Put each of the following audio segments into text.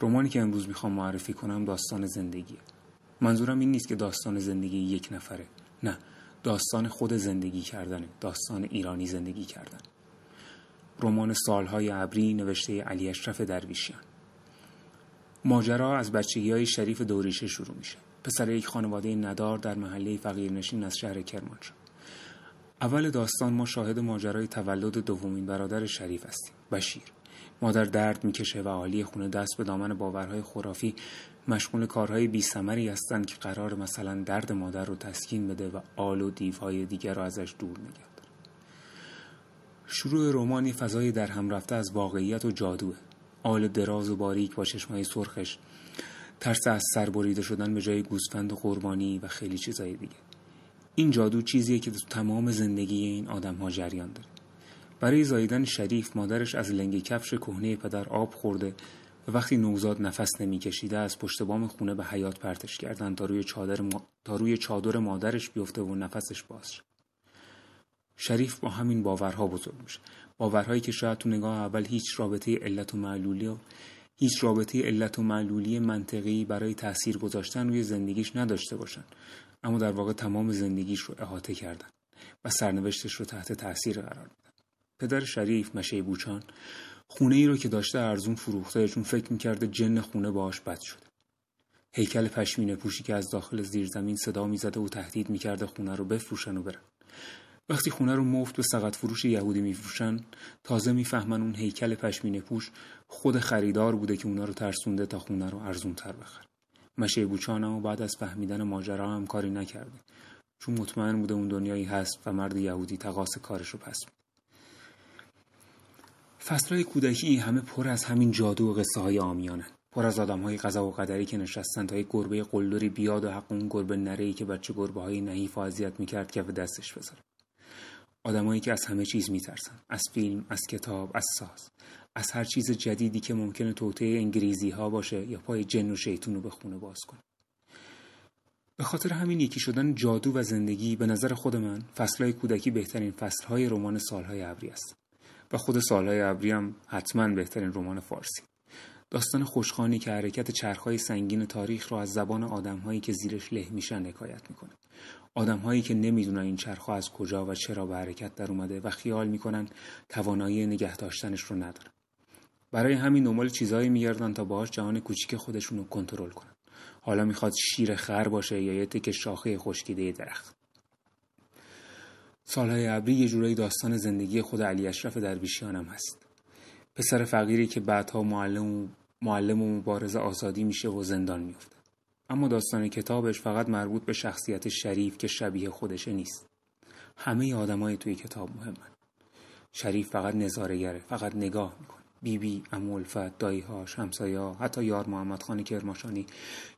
رمانی که امروز می‌خوام معرفی کنم داستان زندگیه منظورم این نیست که داستان زندگی یک نفره. نه داستان خود زندگی کردنه. داستان ایرانی زندگی کردن. رمان سالهای ابری نوشته علی اشرف درویشیان. ماجرا از بچگی های شریف دوریشه شروع میشه. پسر یک خانواده ندار در محله فقیرنشین از شهر کرمانشاه اول داستان ما شاهد ماجرای تولد دومین برادر شریف هستیم بشیر. مادر درد می‌کشه و عالی خونه دست به دامن باورهای خرافی مشغول کارهای بی سمری هستند که قرار مثلا درد مادر رو تسکین بده و آل و دیوهای دیگر رو ازش دور نگه شروع رومانی فضای در هم رفته از واقعیت و جادوه. آل دراز و باریک با چشمای سرخش. ترس از سر بریده شدن به جای گوسفند قربانی و خیلی چیزای دیگه. این جادو چیزیه که تو تمام زندگی این آدم ها جریان داره. برای زاییدن شریف مادرش از لنگ کفش کهنه پدر آب خورده و وقتی نوزاد نفس نمیکشیده از پشت بام خونه به حیات پرتش کردن تا روی چادر, تا روی چادر مادرش بیفته و نفسش باز شریف با همین باورها بزرگ میشه. باورهایی که شاید تو نگاه اول هیچ رابطه علت و معلولی و هیچ رابطه علت و معلولی منطقی برای تاثیر گذاشتن روی زندگیش نداشته باشن. اما در واقع تمام زندگیش رو احاطه کردن و سرنوشتش رو تحت تاثیر قرار دادن پدر شریف مشه بوچان خونه ای رو که داشته ارزون فروخته چون فکر می‌کرده جن خونه باهاش بد شده. هیکل پشمینه پوشی که از داخل زیرزمین صدا می‌زده و تهدید می‌کرده خونه رو بفروشن و برن. وقتی خونه رو مفت به سقط فروش یهودی میفروشن تازه می‌فهمن اون هیکل پشمینه پوش خود خریدار بوده که اونا رو ترسونده تا خونه رو ارزون تر بخره. مشه بوچان و بعد از فهمیدن ماجرا هم کاری نکرده. چون مطمئن بوده اون دنیایی هست و مرد یهودی تقاس کارش رو پس فصلهای کودکی همه پر از همین جادو و قصه های آمیانن پر از آدم های قضا و قدری که نشستن تا یک گربه قلدری بیاد و حق اون گربه نره که بچه گربه های نحیف اذیت می‌کرد که به دستش بذاره. آدمایی که از همه چیز میترسن از فیلم از کتاب از ساز از هر چیز جدیدی که ممکنه توطعه انگلیزی ها باشه یا پای جن و شیطون رو به خونه باز کنه. به خاطر همین یکی شدن جادو و زندگی به نظر خود من فصلهای کودکی بهترین فصلهای رمان سالهای ابری است. و خود سالهای ابری هم حتما بهترین رمان فارسی. داستان خوشخانی که حرکت چرخهای سنگین تاریخ رو از زبان آدمهایی که زیرش له میشن حکایت می‌کنه. آدمهایی که نمی‌دونن این چرخها از کجا و چرا به حرکت در اومده و خیال می‌کنن توانایی نگه داشتنش رو ندارن. برای همین دنبال چیزهایی میگردن تا باهاش جهان کوچیک خودشون رو کنترل کنن. حالا می‌خواد شیر خر باشه یا یه تک شاخه خشکیده درخت. سالهای ابری یه جورایی داستان زندگی خود علی اشرف درویشیان هم هست. پسر فقیری که بعدها معلم و معلم و مبارز آزادی میشه و زندان میفته اما داستان کتابش فقط مربوط به شخصیت شریف که شبیه خودشه نیست. همه آدمای توی کتاب مهمن. شریف فقط نظارهگره فقط نگاه می‌کنه. بیبی امولفت دایها شمسایا حتی یار محمد خان کرماشانی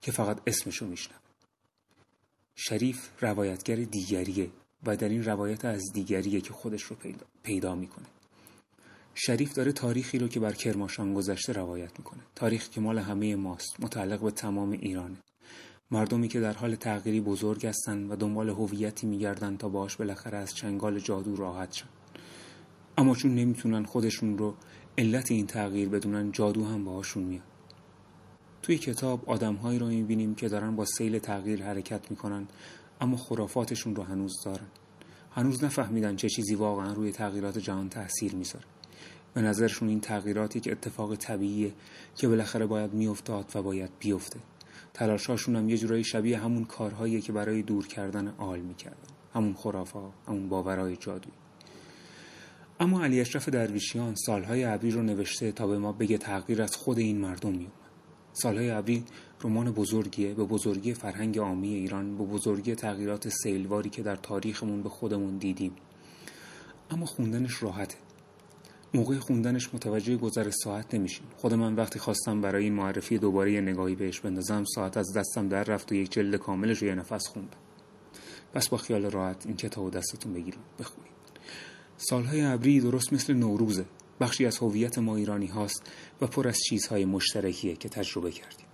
که فقط اسمشو میشنم شریف روایتگر دیگریه. و در این روایت از دیگریه که خودش رو پیدا, پیدا می‌کنه. شریف داره تاریخی رو که بر کرماشان گذشته روایت می‌کنه. تاریخ که مال همه ماست متعلق به تمام ایرانه. مردمی که در حال تغییری بزرگ هستند و دنبال هویتی میگردن تا باش بالاخره از چنگال جادو راحت شن. اما چون نمی‌تونن خودشون رو علت این تغییر بدونن جادو هم باهاشون میاد. توی کتاب آدمهایی رو می‌بینیم که دارن با سیل تغییر حرکت می‌کنن اما خرافاتشون رو هنوز دارن. هنوز نفهمیدن چه چیزی واقعا روی تغییرات جهان تاثیر می‌ذاره. به نظرشون این تغییرات یک اتفاق طبیعیه که بالاخره باید میافتاد و باید بیفته. تلاشاشون هم یه جورایی شبیه همون کارهایی که برای دور کردن آل می‌کردن. همون خرافا همون باورهای جادویی اما علی اشرف درویشیان سالهای ابری رو نوشته تا به ما بگه تغییر از خود این مردم میومد سالهای ابری رمان بزرگیه به بزرگی فرهنگ عامی ایران به بزرگی تغییرات سیلواری که در تاریخمون به خودمون دیدیم. اما خوندنش راحته. موقع خوندنش متوجه گذر ساعت نمیشین خود من وقتی خواستم برای این معرفی دوباره یه نگاهی بهش بندازم ساعت از دستم در رفت و یک جلد کاملش رو یه نفس خوندم. پس با خیال راحت این کتاب دستتون بگیرید بخونید. سالهای ابری درست مثل نوروزه. بخشی از هویت ما ایرانی هاست و پر از چیزهای مشترکیه که تجربه کردیم.